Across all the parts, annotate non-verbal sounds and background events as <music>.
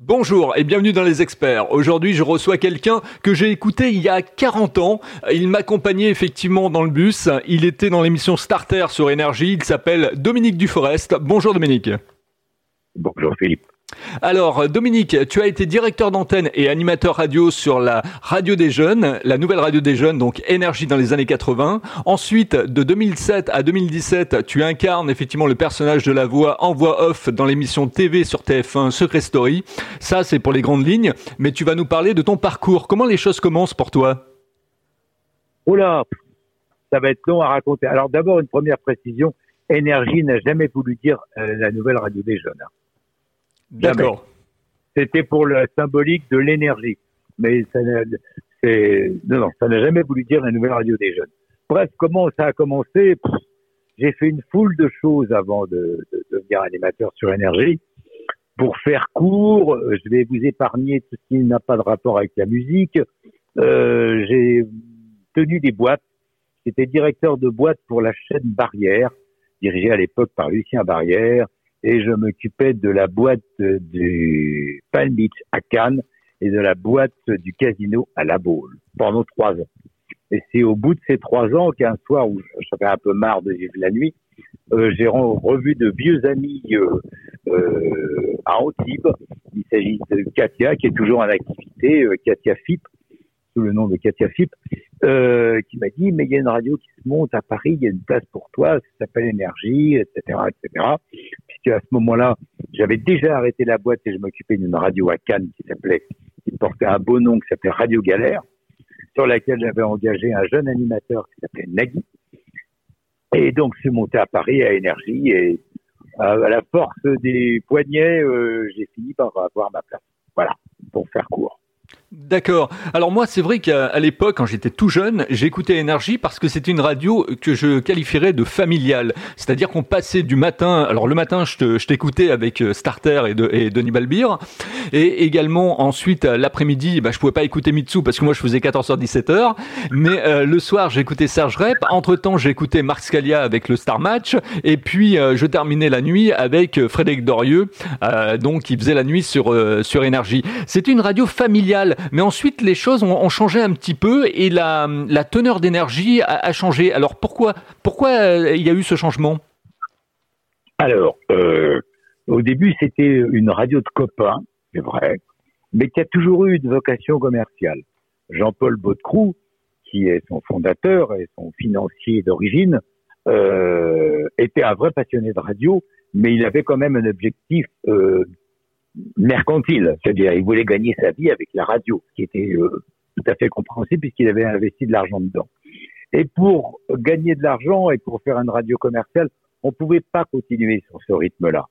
Bonjour et bienvenue dans les experts. Aujourd'hui, je reçois quelqu'un que j'ai écouté il y a 40 ans. Il m'accompagnait effectivement dans le bus. Il était dans l'émission Starter sur Énergie. Il s'appelle Dominique Duforest. Bonjour Dominique. Bonjour Philippe. Alors, Dominique, tu as été directeur d'antenne et animateur radio sur la radio des jeunes, la nouvelle radio des jeunes, donc énergie dans les années 80. Ensuite, de 2007 à 2017, tu incarnes effectivement le personnage de la voix en voix off dans l'émission TV sur TF1 Secret Story. Ça, c'est pour les grandes lignes. Mais tu vas nous parler de ton parcours. Comment les choses commencent pour toi? Oula, ça va être long à raconter. Alors d'abord, une première précision. Énergie n'a jamais voulu dire euh, la nouvelle radio des jeunes. D'accord. C'était pour le symbolique de l'énergie. Mais ça n'a, non, non, ça n'a jamais voulu dire la nouvelle radio des jeunes. Bref, comment ça a commencé? J'ai fait une foule de choses avant de, de, devenir animateur sur énergie. Pour faire court, je vais vous épargner tout ce qui n'a pas de rapport avec la musique. Euh, j'ai tenu des boîtes. J'étais directeur de boîte pour la chaîne Barrière, dirigée à l'époque par Lucien Barrière et je m'occupais de la boîte du Palm Beach à Cannes et de la boîte du casino à La Baule pendant trois ans. Et c'est au bout de ces trois ans qu'un soir où j'avais un peu marre de vivre la nuit, euh, j'ai revu de vieux amis euh, euh, à Antibes. Il s'agit de Katia, qui est toujours en activité, euh, Katia Fip, le nom de Katia Fip, euh, qui m'a dit, mais il y a une radio qui se monte à Paris, il y a une place pour toi, ça s'appelle Énergie, etc., etc à ce moment-là, j'avais déjà arrêté la boîte et je m'occupais d'une radio à Cannes qui s'appelait, qui portait un beau nom qui s'appelait Radio Galère, sur laquelle j'avais engagé un jeune animateur qui s'appelait Nagui. Et donc, je suis monté à Paris à Énergie et à la force des poignets, euh, j'ai fini par avoir ma place. Voilà, pour faire court. D'accord. Alors moi, c'est vrai qu'à l'époque, quand j'étais tout jeune, j'écoutais Énergie parce que c'était une radio que je qualifierais de familiale. C'est-à-dire qu'on passait du matin. Alors le matin, je t'écoutais avec euh, Starter et, de, Denis Balbir, et également ensuite l'après-midi, bah, je pouvais pas écouter Mitsu parce que moi je faisais 14h 17h. Mais euh, le soir, j'écoutais Serge Rep. Entre temps, j'écoutais Marc Scalia avec le Star Match, et puis euh, je terminais la nuit avec Frédéric Dorieux, donc qui faisait la nuit sur sur Énergie. C'était une radio familiale. Mais ensuite, les choses ont, changé un petit peu et la, teneur d'énergie a, changé. Alors pourquoi, pourquoi euh, il y a eu ce changement? Alors, euh, au début, c'était une radio de copains, c'est vrai, mais qui a toujours eu une vocation commerciale. Jean-Paul Baudecroux, qui est son fondateur et son financier d'origine, euh, était un vrai passionné de radio, mais il avait quand même un objectif mercantile, c'est-à-dire il voulait gagner sa vie avec la radio, ce qui était euh, tout à fait compréhensible puisqu'il avait investi de l'argent dedans. Et pour gagner de l'argent et pour faire une radio commerciale, on pouvait pas continuer sur ce rythme-là.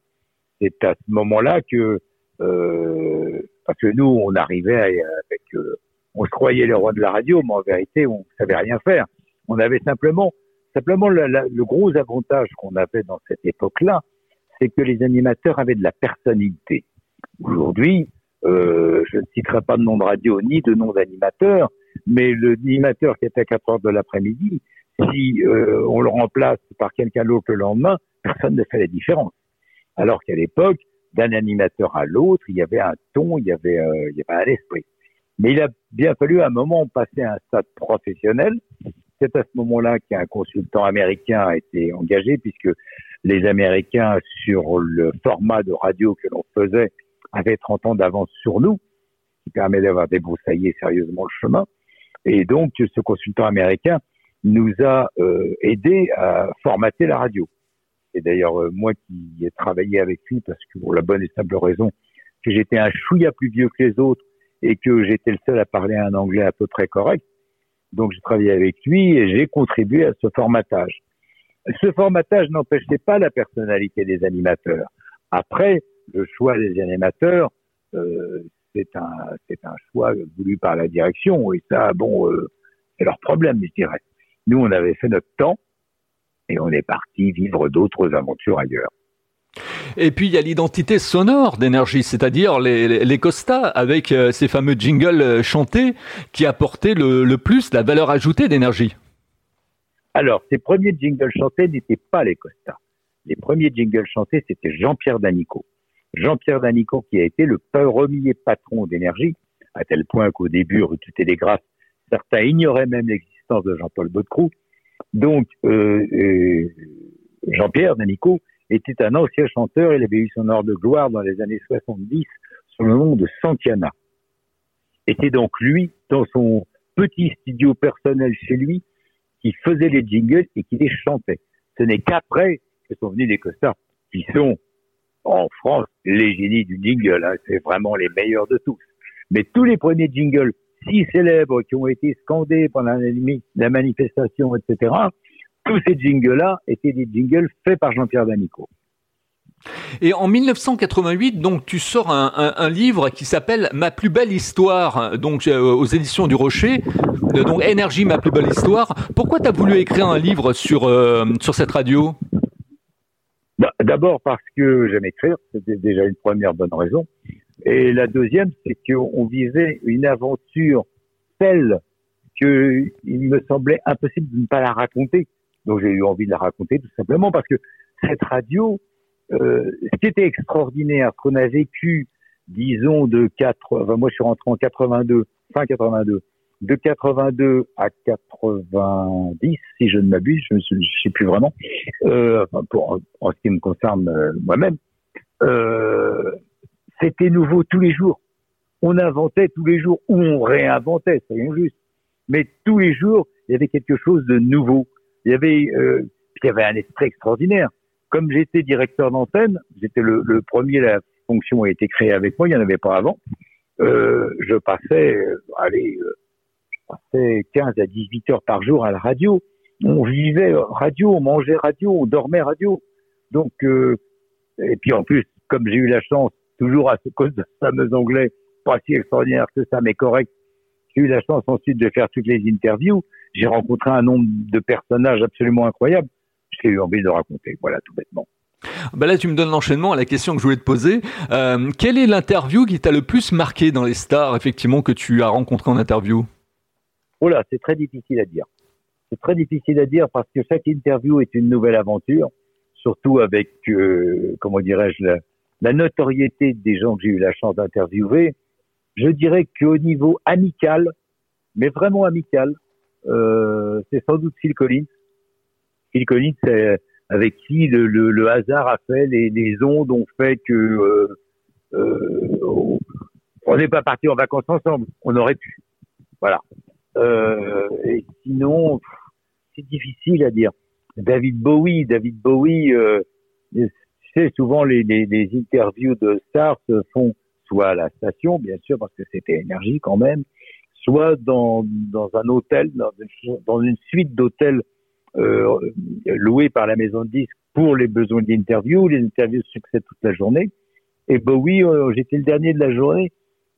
C'est à ce moment-là que, euh, parce que nous, on arrivait avec, euh, on se croyait les rois de la radio, mais en vérité, on savait rien faire. On avait simplement, simplement le, le gros avantage qu'on avait dans cette époque-là, c'est que les animateurs avaient de la personnalité. Aujourd'hui, euh, je ne citerai pas de nom de radio ni de nom d'animateur, mais l'animateur qui est à 4 heures de l'après-midi, si euh, on le remplace par quelqu'un d'autre le lendemain, personne ne fait la différence. Alors qu'à l'époque, d'un animateur à l'autre, il y avait un ton, il y avait, euh, il y avait un esprit. Mais il a bien fallu à un moment passer à un stade professionnel. C'est à ce moment-là qu'un consultant américain a été engagé, puisque les Américains, sur le format de radio que l'on faisait, avait 30 ans d'avance sur nous, qui permet d'avoir débroussaillé sérieusement le chemin. Et donc, ce consultant américain nous a euh, aidé à formater la radio. C'est d'ailleurs euh, moi qui ai travaillé avec lui parce que pour la bonne et simple raison que j'étais un chouïa plus vieux que les autres et que j'étais le seul à parler un anglais à peu près correct. Donc j'ai travaillé avec lui et j'ai contribué à ce formatage. Ce formatage n'empêchait pas la personnalité des animateurs. Après, le choix des animateurs, euh, c'est un, c'est un choix voulu par la direction. Et ça, bon, euh, c'est leur problème, je dirais. Nous, on avait fait notre temps et on est parti vivre d'autres aventures ailleurs. Et puis il y a l'identité sonore d'énergie, c'est-à-dire les, les, Costa avec euh, ces fameux jingles chantés qui apportaient le, le plus la valeur ajoutée d'énergie. Alors, ces premiers jingles chantés n'étaient pas les Costa. Les premiers jingles chantés, c'était Jean-Pierre Danico. Jean-Pierre Danico, qui a été le premier patron d'énergie, à tel point qu'au début, rue du Télégraphe, certains ignoraient même l'existence de Jean-Paul Baudecroux. Donc, euh, euh, Jean-Pierre Danico était un ancien chanteur, il avait eu son heure de gloire dans les années 70 sous le nom de Santiana. Était donc lui, dans son petit studio personnel chez lui, qui faisait les jingles et qui les chantait. Ce n'est qu'après que sont venus les costards, qui sont en France les génies du jingle. Hein. c'est vraiment les meilleurs de tous. Mais tous les premiers jingles si célèbres qui ont été scandés pendant la, manifestation, etc., tous ces jingles-là étaient des jingles faits par Jean-Pierre Danico. Et en 1988, donc tu sors un, livre qui s'appelle Ma plus belle histoire, donc euh, aux éditions du Rocher, euh, donc Énergie, ma plus belle histoire. Pourquoi tu as voulu écrire un livre sur euh, sur cette radio? Bah, D'abord parce que j'aime écrire, c'était déjà une première bonne raison. Et la deuxième, c'est qu'on visait une aventure telle qu'il me semblait impossible de ne pas la raconter. Donc j'ai eu envie de la raconter tout simplement parce que cette radio, euh, ce qui était extraordinaire, qu'on a vécu, disons, de 4, enfin, moi je suis rentré en 82, fin 82, de 82 à 90, si je ne m'abuse, je ne sais plus vraiment, euh, pour, en ce qui me concerne euh, moi-même, euh, c'était nouveau tous les jours. On inventait tous les jours, ou on réinventait, soyons justes. Mais tous les jours, il y avait quelque chose de nouveau. Il y avait, euh, il y avait un esprit extraordinaire. Comme j'étais directeur d'antenne, j'étais le, le, premier, la fonction a été créée avec moi, il n'y en avait pas avant. Euh, je passais, allez, je passais 15 à 18 heures par jour à la radio. On vivait radio, on mangeait radio, on dormait radio. Donc, euh, et puis en plus, comme j'ai eu la chance, toujours à cause de ce fameux anglais, pas si extraordinaire que ça, mais correct, j'ai eu la chance ensuite de faire toutes les interviews. J'ai rencontré un nombre de personnages absolument incroyables j'ai eu envie de raconter. Voilà, tout bêtement. Ben là, tu me donnes l'enchaînement à la question que je voulais te poser. Euh, quelle est l'interview qui t'a le plus marqué dans les stars, effectivement, que tu as rencontré en interview? Oh là, c'est très difficile à dire. C'est très difficile à dire parce que chaque interview est une nouvelle aventure, surtout avec, euh, comment dirais-je, la, notoriété des gens que j'ai eu la chance d'interviewer. Je dirais qu'au niveau amical, mais vraiment amical, euh, c'est sans doute Phil Collins Phil Collins, c'est avec qui le, le, le, hasard a fait les, les ondes ont fait que euh, euh, on n'est pas parti en vacances ensemble. On aurait pu. Voilà. Euh, et sinon, c'est difficile à dire. David Bowie, David Bowie, euh, tu sais, souvent les, interviews de stars se font soit à la station, bien sûr, parce que c'était énergie quand même, soit dans, un hôtel, dans une, suite d'hôtels euh, loué par la maison de disques pour les besoins d'interview. Les interviews succèdent toute la journée. Et Bowie, euh, j'étais le dernier de la journée,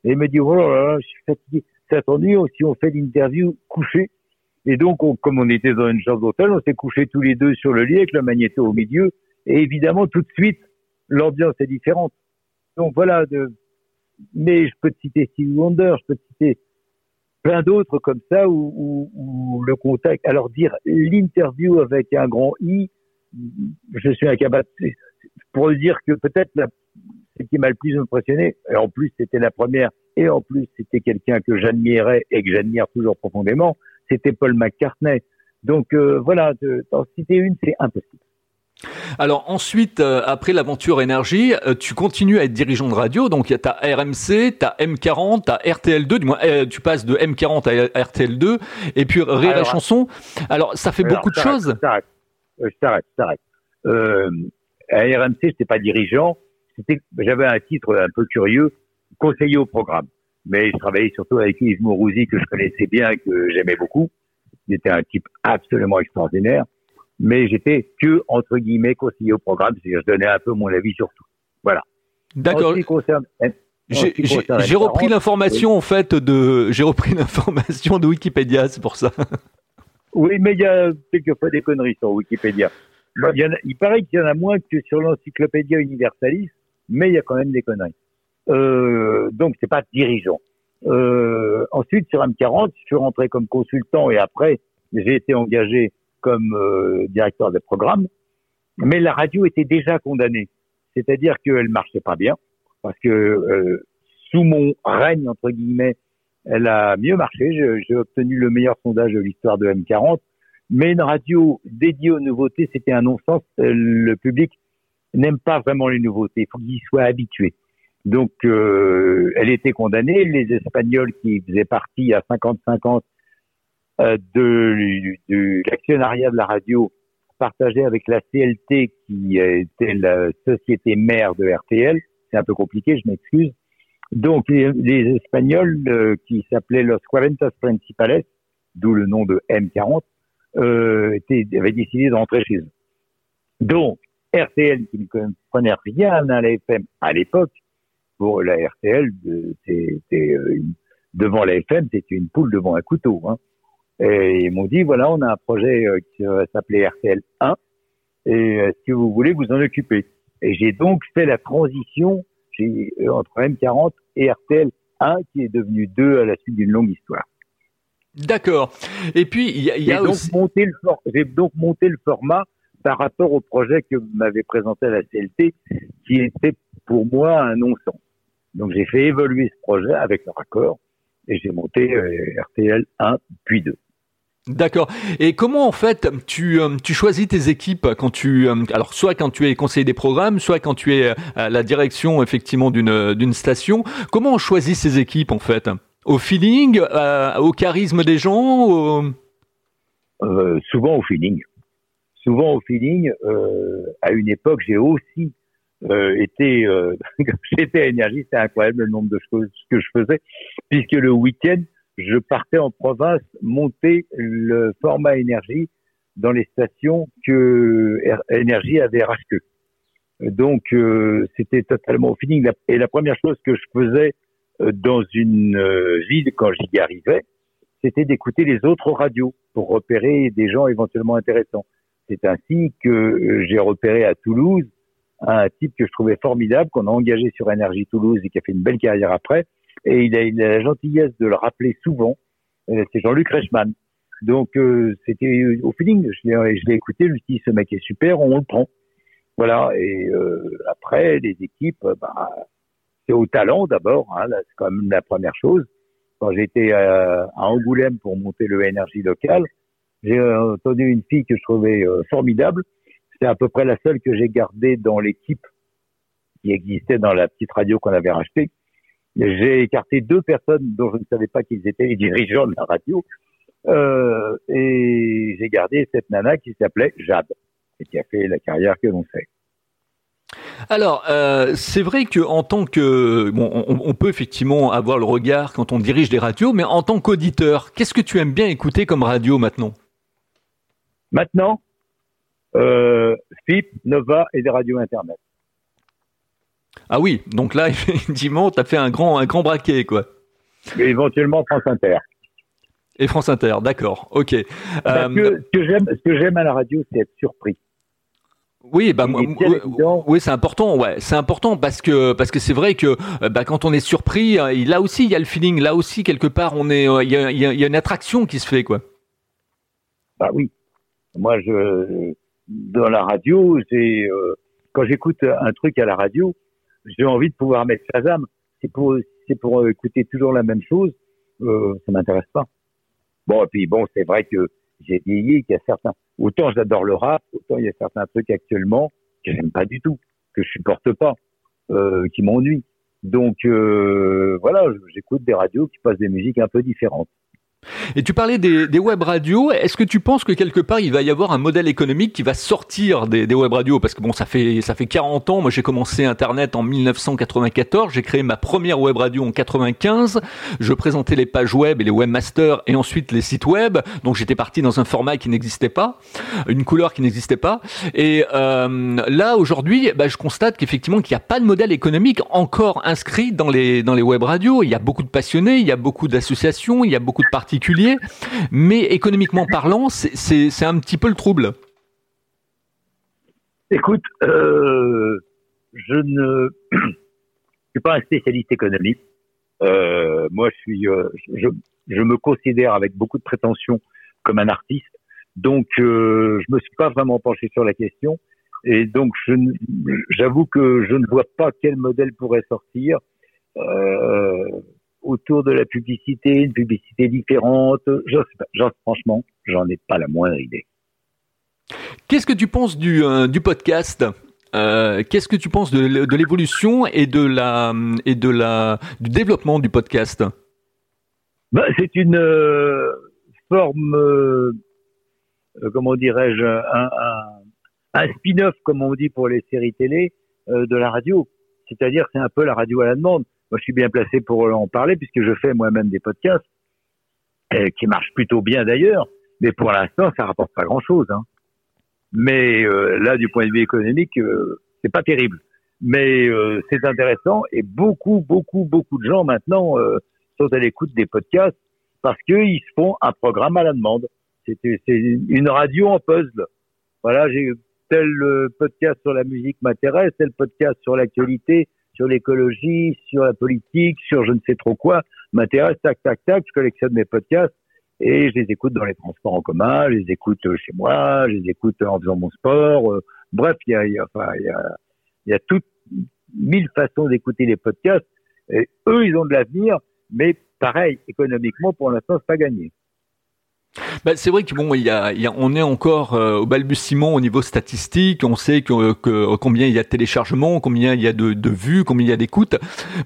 et il me dit, oh là là, je suis fatigué. C'est attendu si on fait l'interview couché. Et donc, comme on était dans une chambre d'hôtel, on s'est couché tous les deux sur le lit avec le magnéto au milieu. Et évidemment, tout de suite, l'ambiance est différente. Donc voilà, mais je peux te citer Steve Wonder, je peux te citer plein d'autres comme ça où, où, le contact. Alors dire l'interview avec un grand I, je suis incapable pour dire que peut-être ce qui m'a le plus impressionné, et en plus c'était la première, et en plus c'était quelqu'un que j'admirais et que j'admire toujours profondément, c'était Paul McCartney. Donc euh, voilà, d'en citer une, c'est impossible. Alors ensuite, euh, après l'aventure énergie, euh, tu continues à être dirigeant de radio. Donc il y a ta RMC, ta M40, ta RTL2. Du moins, euh, tu passes de M40 à RTL2. Et puis Rire la chanson. Alors ça fait beaucoup de choses. Je t'arrête, je t'arrête, je à RMC, j'étais pas dirigeant. J'avais un titre un peu curieux, conseiller au programme. Mais je travaillais surtout avec Yves Mourouzi, que je connaissais bien, que j'aimais beaucoup. Il était un type absolument extraordinaire mais j'étais que, entre guillemets, conseiller au programme, c'est-à-dire je donnais un peu mon avis sur tout. Voilà. D'accord. J'ai repris l'information en fait de j'ai repris <laughs> l'information de Wikipédia, c'est pour ça. Oui, mais il y a quelquefois des conneries sur Wikipédia. Il, il paraît qu'il y en a moins que sur l'encyclopédia universaliste, mais il y a quand même des conneries. Euh, donc c'est pas dirigeant. Euh, ensuite sur M40, je suis rentré comme consultant et après j'ai été engagé comme euh, directeur des programmes, mais la radio était déjà condamnée. c'est-à-dire qu'elle marchait pas bien, parce que euh, sous mon règne, entre guillemets, elle a mieux marché. J'ai obtenu le meilleur sondage de l'histoire de M40. Mais une radio dédiée aux nouveautés, c'était un non-sens. Le public n'aime pas vraiment les nouveautés. Il faut qu'il soit habitué. Donc, euh, elle était condamnée. Les Espagnols qui faisaient partie à 50-50 euh, de, l'actionnariat de la radio partageaient avec la CLT, qui était la société mère de RTL. C'est un peu compliqué, je m'excuse. Donc, les, Espagnols euh, qui s'appelaient Los Cuarentas Principales, d'où le nom de M40, euh, étaient, avaient décidé d'entrer chez eux. Donc, RTL, qui ne comprenait rien à la FM à l'époque, pour la RTL, c'était euh, devant la FM, c'était une poule devant un couteau. Hein. Et ils m'ont dit, voilà, on a un projet euh, qui va s'appeler RTL 1, et si vous voulez vous en occuper. Et j'ai donc fait la transition entre M40 et RTL 1 qui est devenu 2 à la suite d'une longue histoire. D'accord. Et puis il y a, y a aussi... j'ai donc monté le format par rapport au projet que m'avait présenté la CLT, qui était pour moi un non-sens. Donc j'ai fait évoluer ce projet avec leur accord et j'ai monté euh, RTL 1 puis 2. D'accord. Et comment en fait tu, euh, tu choisis tes équipes quand tu euh, alors soit quand tu es conseiller des programmes, soit quand tu es à la direction effectivement d'une d'une station. Comment on choisit ces équipes en fait? Au feeling, au charisme des gens euh, Souvent au feeling. Souvent au feeling. à une époque, j'ai aussi été <laughs> j'étais à énergie, c'était incroyable le nombre de choses que je faisais, puisque le week-end je partais en province monter le format énergie dans les stations que énergie avait rachetées. Donc euh, c'était totalement au feeling. Et la première chose que je faisais euh, dans une euh, ville quand j'y arrivais, c'était d'écouter les autres radios pour repérer des gens éventuellement intéressants. C'est ainsi que j'ai repéré à Toulouse un type que je trouvais formidable, qu'on a engagé sur Énergie Toulouse et qui a fait une belle carrière après, et il a, il a la gentillesse de le rappeler souvent. Euh, c'est Jean-Luc Reichmann. Donc euh, c'était au feeling. Je l'ai écouté, je lui ai dit ce mec est super, on le prend. Voilà. Et euh, après les équipes, bah, c'est au talent d'abord. Hein, c'est quand même la première chose. Quand j'étais à, Angoulême pour monter le énergie locale, j'ai entendu une fille que je trouvais formidable. C'est à peu près la seule que j'ai gardée dans l'équipe qui existait dans la petite radio qu'on avait rachetée j'ai écarté deux personnes dont je ne savais pas qu'ils étaient les dirigeants de la radio. Euh, et j'ai gardé cette nana qui s'appelait Jade et qui a fait la carrière que l'on sait. Alors, euh, c'est vrai que en tant que bon, on, on, peut effectivement avoir le regard quand on dirige des radios, mais en tant qu'auditeur, qu'est-ce que tu aimes bien écouter comme radio maintenant? Maintenant, euh, FIP, Nova et des radios internet. Ah oui, donc là, <laughs> effectivement, tu as fait un grand, un grand braquet, quoi. Et éventuellement France Inter. Et France Inter, d'accord, ok. Euh, ce que j'aime à la radio, c'est être surpris. Oui, bah, oui, c'est important, ouais, c'est important parce que parce que c'est vrai que euh, bah, quand on est surpris, euh, là aussi il y a le feeling, là aussi quelque part on est, il y a, y a, une attraction qui se fait quoi. Bah oui, moi je dans la radio, c'est quand j'écoute un truc à la radio, j'ai envie de pouvoir mettre Shazam. C'est pour, c'est pour euh, écouter toujours la même chose, euh, ça m'intéresse pas. Bon, et puis bon, c'est vrai que j'ai vieilli, qu'il y a certains, autant j'adore le rap, autant il y a certains trucs actuellement que j'aime pas du tout, que je supporte pas, euh, qui m'ennuient. Donc euh, voilà, j'écoute des radios qui passent des musiques un peu différentes. Et tu parlais des, des web radios. Est-ce que tu penses que quelque part il va y avoir un modèle économique qui va sortir des, des web radios? Parce que bon, ça fait ça fait 40 ans. Moi, j'ai commencé Internet en 1994. J'ai créé ma première web radio en 95. Je présentais les pages web et les webmasters et ensuite les sites web. Donc j'étais parti dans un format qui n'existait pas, une couleur qui n'existait pas. Et euh, là aujourd'hui, bah, je constate qu'effectivement qu'il n'y a pas de modèle économique encore inscrit dans les dans les web radios. Il y a beaucoup de passionnés, il y a beaucoup d'associations, il y a beaucoup de parties mais économiquement parlant, c'est un petit peu le trouble. Écoute, euh, je ne <clears throat> suis pas un spécialiste économique. Euh, moi, euh, je, me considère avec beaucoup de prétention comme un artiste. Donc, je me suis pas vraiment penché sur la question. Et donc, j'avoue que je ne vois pas quel modèle pourrait sortir autour de la publicité, une publicité différente. Je sais pas, franchement, j'en ai pas la moindre idée. Qu'est-ce que tu penses du, euh, du podcast? Euh, Qu'est-ce que tu penses de, de l'évolution et de la et de la du développement du podcast? Ben, C'est une euh, forme, comment dirais-je, un, un, un spin-off, comme on dit pour les séries télé, de la radio. C'est-à-dire, c'est un peu la radio à la demande. Moi, je suis bien placé pour en parler puisque je fais moi-même des podcasts qui marchent plutôt bien d'ailleurs. Mais pour l'instant, ça rapporte pas grand-chose. Hein. Mais euh, là, du point de vue économique, euh, c'est pas terrible. Mais euh, c'est intéressant et beaucoup, beaucoup, beaucoup de gens maintenant sont à l'écoute des podcasts parce qu'ils se font un programme à la demande. C'est une radio en puzzle. Voilà, j'ai tel podcast sur la musique m'intéresse, tel podcast sur l'actualité, sur l'écologie, sur la politique, sur je ne sais trop quoi m'intéresse. Tac, tac, tac. Je collectionne mes podcasts et je les écoute dans les transports en commun, je les écoute euh, chez moi, je les écoute en faisant mon sport. Euh, bref, il y a, y a, enfin, y a, y a toutes mille façons d'écouter les podcasts. Et eux, ils ont de l'avenir, mais pareil, économiquement, pour l'instant, c'est pas gagné. Bah, c'est vrai il y a, y a, on est encore euh, au balbutiement au niveau statistique. On sait que, que, combien il y a de téléchargements, combien il y a de, de vues, combien il y a d'écoutes,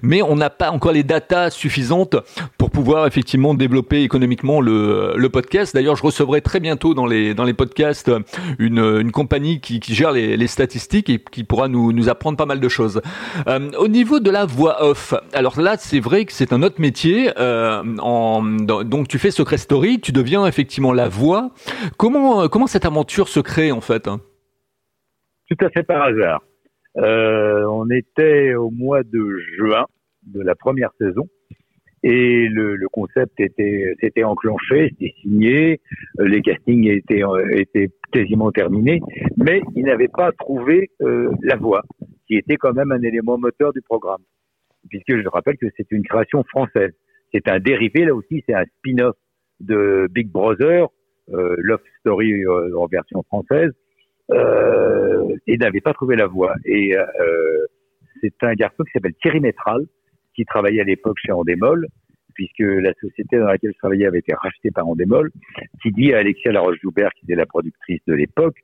mais on n'a pas encore les datas suffisantes pour pouvoir effectivement développer économiquement le, le podcast. D'ailleurs, je recevrai très bientôt dans les dans les podcasts une, une compagnie qui, qui gère les, les, statistiques et qui pourra nous, nous apprendre pas mal de choses. Euh, au niveau de la voix off, alors là, c'est vrai que c'est un autre métier. Euh, en, donc, tu fais Secret Story, tu deviens effectivement la voix. Comment, euh, comment cette aventure se crée en fait hein? Tout à fait par hasard. Euh, on était au mois de juin de la première saison et le, concept était s'était enclenché, c'était signé, euh, les castings étaient quasiment terminés, mais ils n'avaient pas trouvé la voix, qui était quand même un élément moteur du programme, puisque je rappelle que c'est une création française. C'est un dérivé là aussi, c'est un spin-off de Big Brother, euh, Love Story euh, en version française, euh, et n'avait pas trouvé la voie. Et euh, c'est un garçon qui s'appelle Thierry Métral, qui travaillait à l'époque chez Endemol, puisque la société dans laquelle je travaillais avait été rachetée par Endemol, qui dit à Alexia Laroche-Joubert, qui était la productrice de l'époque,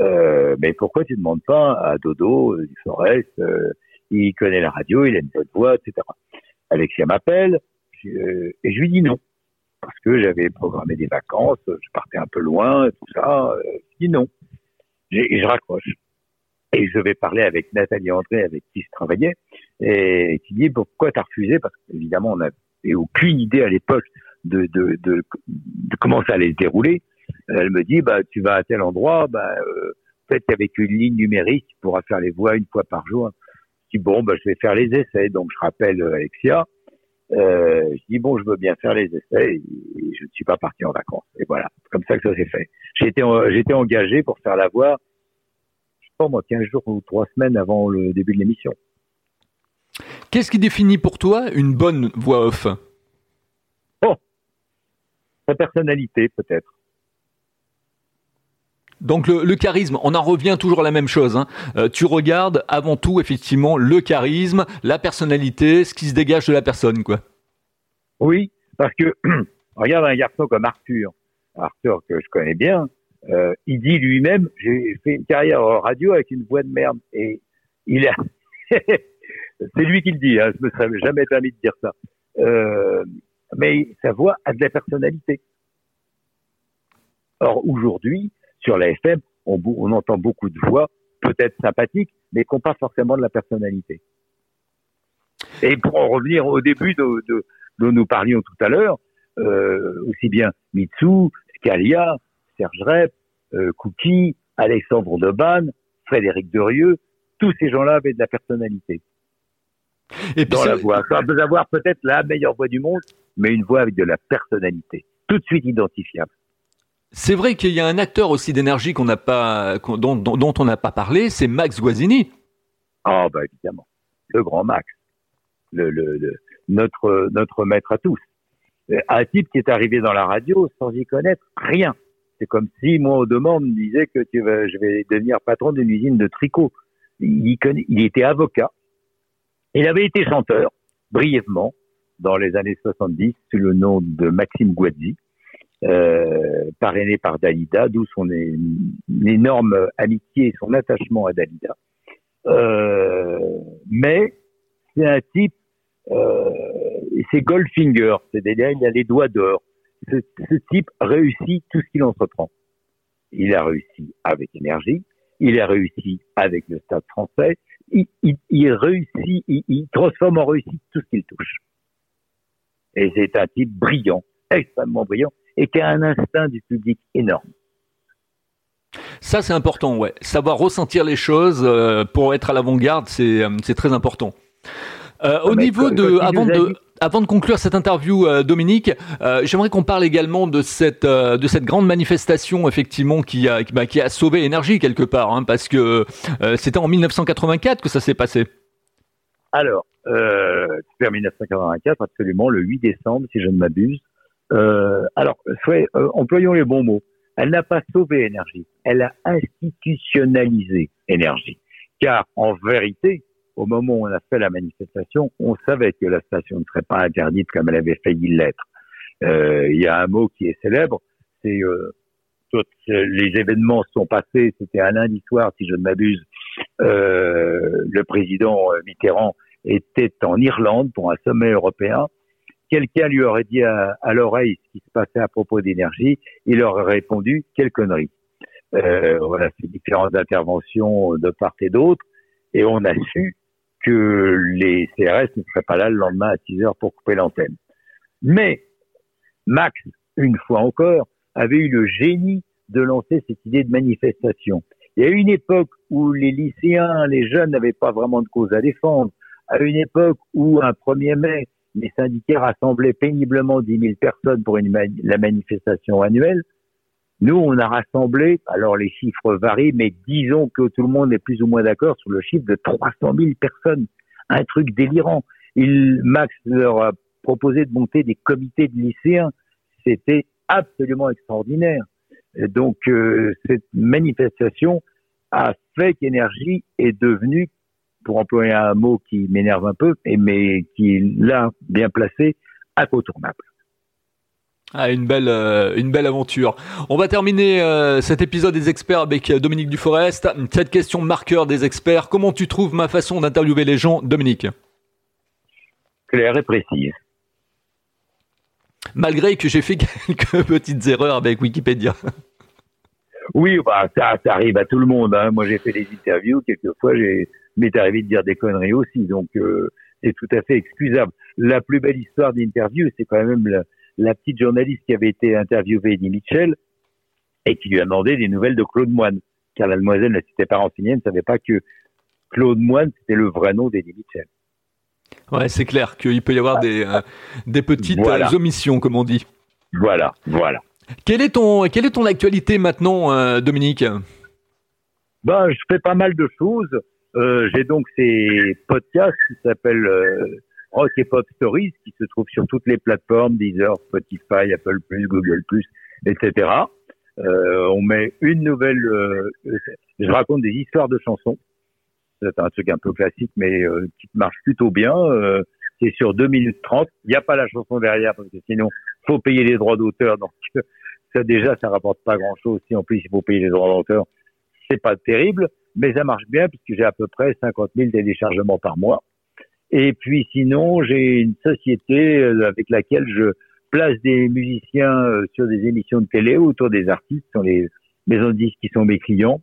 euh, mais pourquoi tu ne demandes pas à Dodo du Forest, il connaît la radio, il a une bonne voix, etc. Alexia m'appelle, et je lui dis non parce que j'avais programmé des vacances, je partais un peu loin, tout ça. Euh, je dis non. Et je raccroche. Et je vais parler avec Nathalie André, avec qui je travaillais, et qui dit pourquoi t'as refusé? Parce qu'évidemment, on n'avait aucune idée à l'époque de, de, de, de, comment ça allait se dérouler. Elle me dit, bah, tu vas à tel endroit, bah, euh, peut-être qu'avec une ligne numérique, tu pourras faire les voix une fois par jour. Je dis, bon, bah, je vais faire les essais. Donc, je rappelle Alexia. Euh, je dis bon, je veux bien faire les essais et, je ne suis pas parti en vacances. Et voilà, comme ça que ça s'est fait. J'étais j'étais engagé pour faire la voix, je sais pas moi, 15 jours ou 3 semaines avant le début de l'émission. Qu'est-ce qui définit pour toi une bonne voix off? Oh, sa personnalité peut-être. Donc le, charisme, on en revient toujours à la même chose. Hein. Euh, tu regardes avant tout effectivement le charisme, la personnalité, ce qui se dégage de la personne, quoi. Oui, parce que <clears throat> regarde un garçon comme Arthur, Arthur que je connais bien, euh, il dit lui-même j'ai fait une carrière en radio avec une voix de merde et il a <laughs> c'est lui qui le dit, hein, je me serais jamais permis de dire ça. Euh, mais sa voix a de la personnalité. Or aujourd'hui, sur la FM, on, on entend beaucoup de voix, peut-être sympathiques, mais qui n'ont pas forcément de la personnalité. Et pour en revenir au début de, de, dont nous parlions tout à l'heure, euh, aussi bien Mitsu, Scalia, Serge Rep, euh, Cookie, Alexandre Deban, Frédéric Derieux, tous ces gens-là avaient de la personnalité. Et dans la voix. Ça peut avoir peut-être la meilleure voix du monde, mais une voix avec de la personnalité, tout de suite identifiable. C'est vrai qu'il y a un acteur aussi d'énergie dont, on n'a pas parlé, c'est Max Guazzini. Ah bah évidemment, le grand Max, le, le, notre notre maître à tous, un type qui est arrivé dans la radio sans y connaître rien, C'est comme si moi au demande me disait que je vais devenir patron d'une usine de tricot. Il, il était avocat. Il avait été chanteur brièvement dans les années 70 sous le nom de Maxime Guadzi, euh, parrainé par Dalida, d'où son énorme amitié et son attachement à Dalida. Euh, mais c'est un type, euh, c'est Goldfinger, c'est-à-dire il a les doigts d'or. Ce, ce, type réussit tout ce qu'il entreprend. Il a réussi avec énergie, il a réussi avec le Stade français, il, il, il réussit, il, il, transforme en réussite tout ce qu'il touche. Et c'est un type brillant, extrêmement brillant, et qui a un instinct du public énorme. Ça, c'est important, ouais. Savoir ressentir les choses euh, pour être à l'avant-garde, c'est euh, très important. Euh, au niveau de, avant de, avant de conclure cette interview, euh, Dominique, euh, j'aimerais qu'on parle également de cette de cette grande manifestation effectivement qui a bah, qui a sauvé énergie quelque part, hein, parce que c'était en 1984 que ça s'est passé. Alors, c'était en 1984, absolument, le 8 décembre, si je ne m'abuse. Alors, employons les bons mots. Elle n'a pas sauvé énergie, elle a institutionnalisé énergie. Car en vérité, au moment où on a fait la manifestation, on savait que la station ne serait pas interdite comme elle avait failli l'être. Euh, il y a un mot qui est célèbre, c'est euh, les événements sont passés. C'était un lundi soir, si je ne m'abuse. Euh, le président Mitterrand était en Irlande pour un sommet européen. Quelqu'un lui aurait dit à, l'oreille ce qui se passait à propos d'énergie. Il aurait répondu quelle connerie. Euh, voilà, ces différentes interventions de part et d'autre. Et on a su que les CRS ne seraient pas là le lendemain à 6 heures pour couper l'antenne. Mais Max, une fois encore, avait eu le génie de lancer cette idée de manifestation. Il y a une époque où les lycéens, les jeunes n'avaient pas vraiment de cause à défendre. À une époque où un 1er mai, les syndicats rassemblaient péniblement 10 000 personnes pour la manifestation annuelle. Nous, on a rassemblé, alors les chiffres varient, mais disons que tout le monde est plus ou moins d'accord sur le chiffre de 300 000 personnes. Un truc délirant. Max leur a proposé de monter des comités de lycéens. C'était absolument extraordinaire. donc, euh, cette manifestation a fait qu'énergie est devenue, pour employer un mot qui m'énerve un peu, mais qui est là, bien placé, incontournable. Ah, une belle, euh, une belle aventure. On va terminer euh, cet épisode des experts avec euh, Dominique Duforest. Cette question marqueur des experts. Comment tu trouves ma façon d'interviewer les gens, Dominique? Claire et précise. Malgré que j'ai fait <laughs> quelques petites erreurs avec Wikipédia. Oui, bah, ça, ça arrive à tout le monde. Hein. Moi, j'ai fait des interviews. Quelquefois, j'ai m'est arrivé de dire des conneries aussi. Donc, c'est tout à fait excusable. La plus belle histoire d'interview, c'est quand même la, la petite journaliste qui avait été interviewée, Eddie Mitchell, et qui lui a demandé des nouvelles de Claude Moine. Car la demoiselle ne s'était pas renseignée, ne savait pas que Claude Moine, c'était le vrai nom d'Eddie Mitchell. Ouais, c'est clair qu'il peut y avoir des, euh, des petites euh, omissions, comme on dit. Voilà, voilà. Quelle est ton, quelle est ton actualité maintenant, euh, Dominique? Ben, Je fais pas mal de choses. J'ai donc ces podcasts qui s'appellent Rock et Pop Stories qui se trouve sur toutes les plateformes, Deezer, Spotify, Apple+, Google+, etc. Euh, on met une nouvelle. Euh, je raconte des histoires de chansons. C'est un truc un peu classique, mais euh, qui marche plutôt bien. Euh, c'est sur 2 minutes 30. Il n'y a pas la chanson derrière parce que sinon, faut payer les droits d'auteur. Donc <laughs> ça déjà, ça rapporte pas grand-chose. Si en plus il faut payer les droits d'auteur, c'est pas terrible, mais ça marche bien puisque j'ai à peu près 50 000 téléchargements par mois. Et puis sinon, j'ai une société euh, avec laquelle je place des musiciens euh, sur des émissions de télé autour des artistes, sont les maisons de disques qui sont mes clients.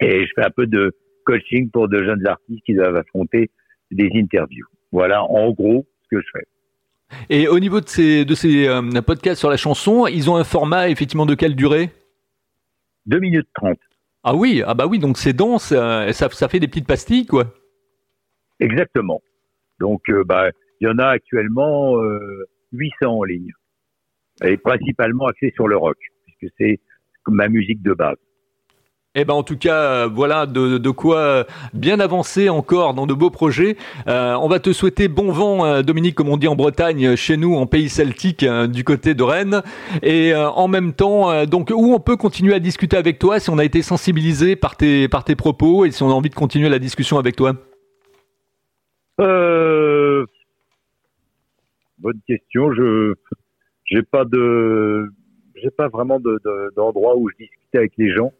Et je fais un peu de coaching pour de jeunes artistes qui doivent affronter des interviews. Voilà en gros ce que je fais. Et au niveau de ces, de ces euh, podcasts sur la chanson, ils ont un format effectivement de quelle durée? 2 minutes 30. Ah oui, ah bah oui, donc c'est dense, ça, ça fait des petites pastilles quoi. Exactement. Donc, euh, bah, il y en a actuellement 800 euh, en ligne, et principalement axé sur le rock, puisque c'est ma musique de base. Eh ben en tout cas, voilà de, quoi bien avancer encore dans de beaux projets. on va te souhaiter bon vent, Dominique, comme on dit en Bretagne, chez nous, en pays celtique, du côté de Rennes. Et en même temps, donc où on peut continuer à discuter avec toi si on a été sensibilisé par tes propos et si on a envie de continuer la discussion avec toi? Euh, bonne question. Je j'ai pas pas vraiment d'endroit où je discute avec les gens.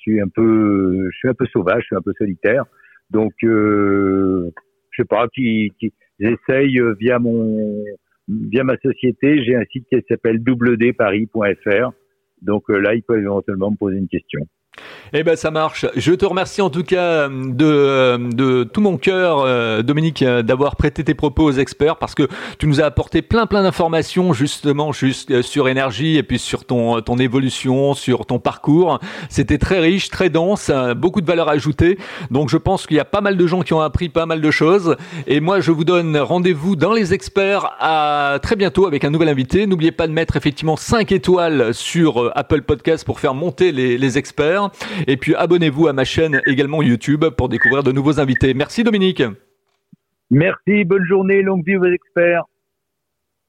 Suis un peu je suis un peu sauvage, je suis un peu solitaire. Donc euh, je sais pas qui, qui j'essaye via mon via ma société, j'ai un site qui s'appelle wdparis.fr. Donc euh, là, ils peuvent éventuellement me poser une question. Eh ben ça marche. Je te remercie en tout cas de, de tout mon cœur, euh, Dominique, d'avoir prêté tes propos aux experts parce que tu nous as apporté plein plein d'informations justement juste euh, sur énergie et puis sur ton ton évolution, sur ton parcours. C'était très riche, très dense, euh, beaucoup de valeur ajoutée. Donc je pense qu'il y a pas mal de gens qui ont appris pas mal de choses. Et moi je vous donne rendez-vous dans les experts à très bientôt avec un nouvel invité. N'oubliez pas de mettre effectivement 5 étoiles sur Apple Podcast pour faire monter les, les experts. Et puis abonnez-vous à ma chaîne également YouTube pour découvrir de nouveaux invités. Merci Dominique. Merci, bonne journée, longue vie aux experts.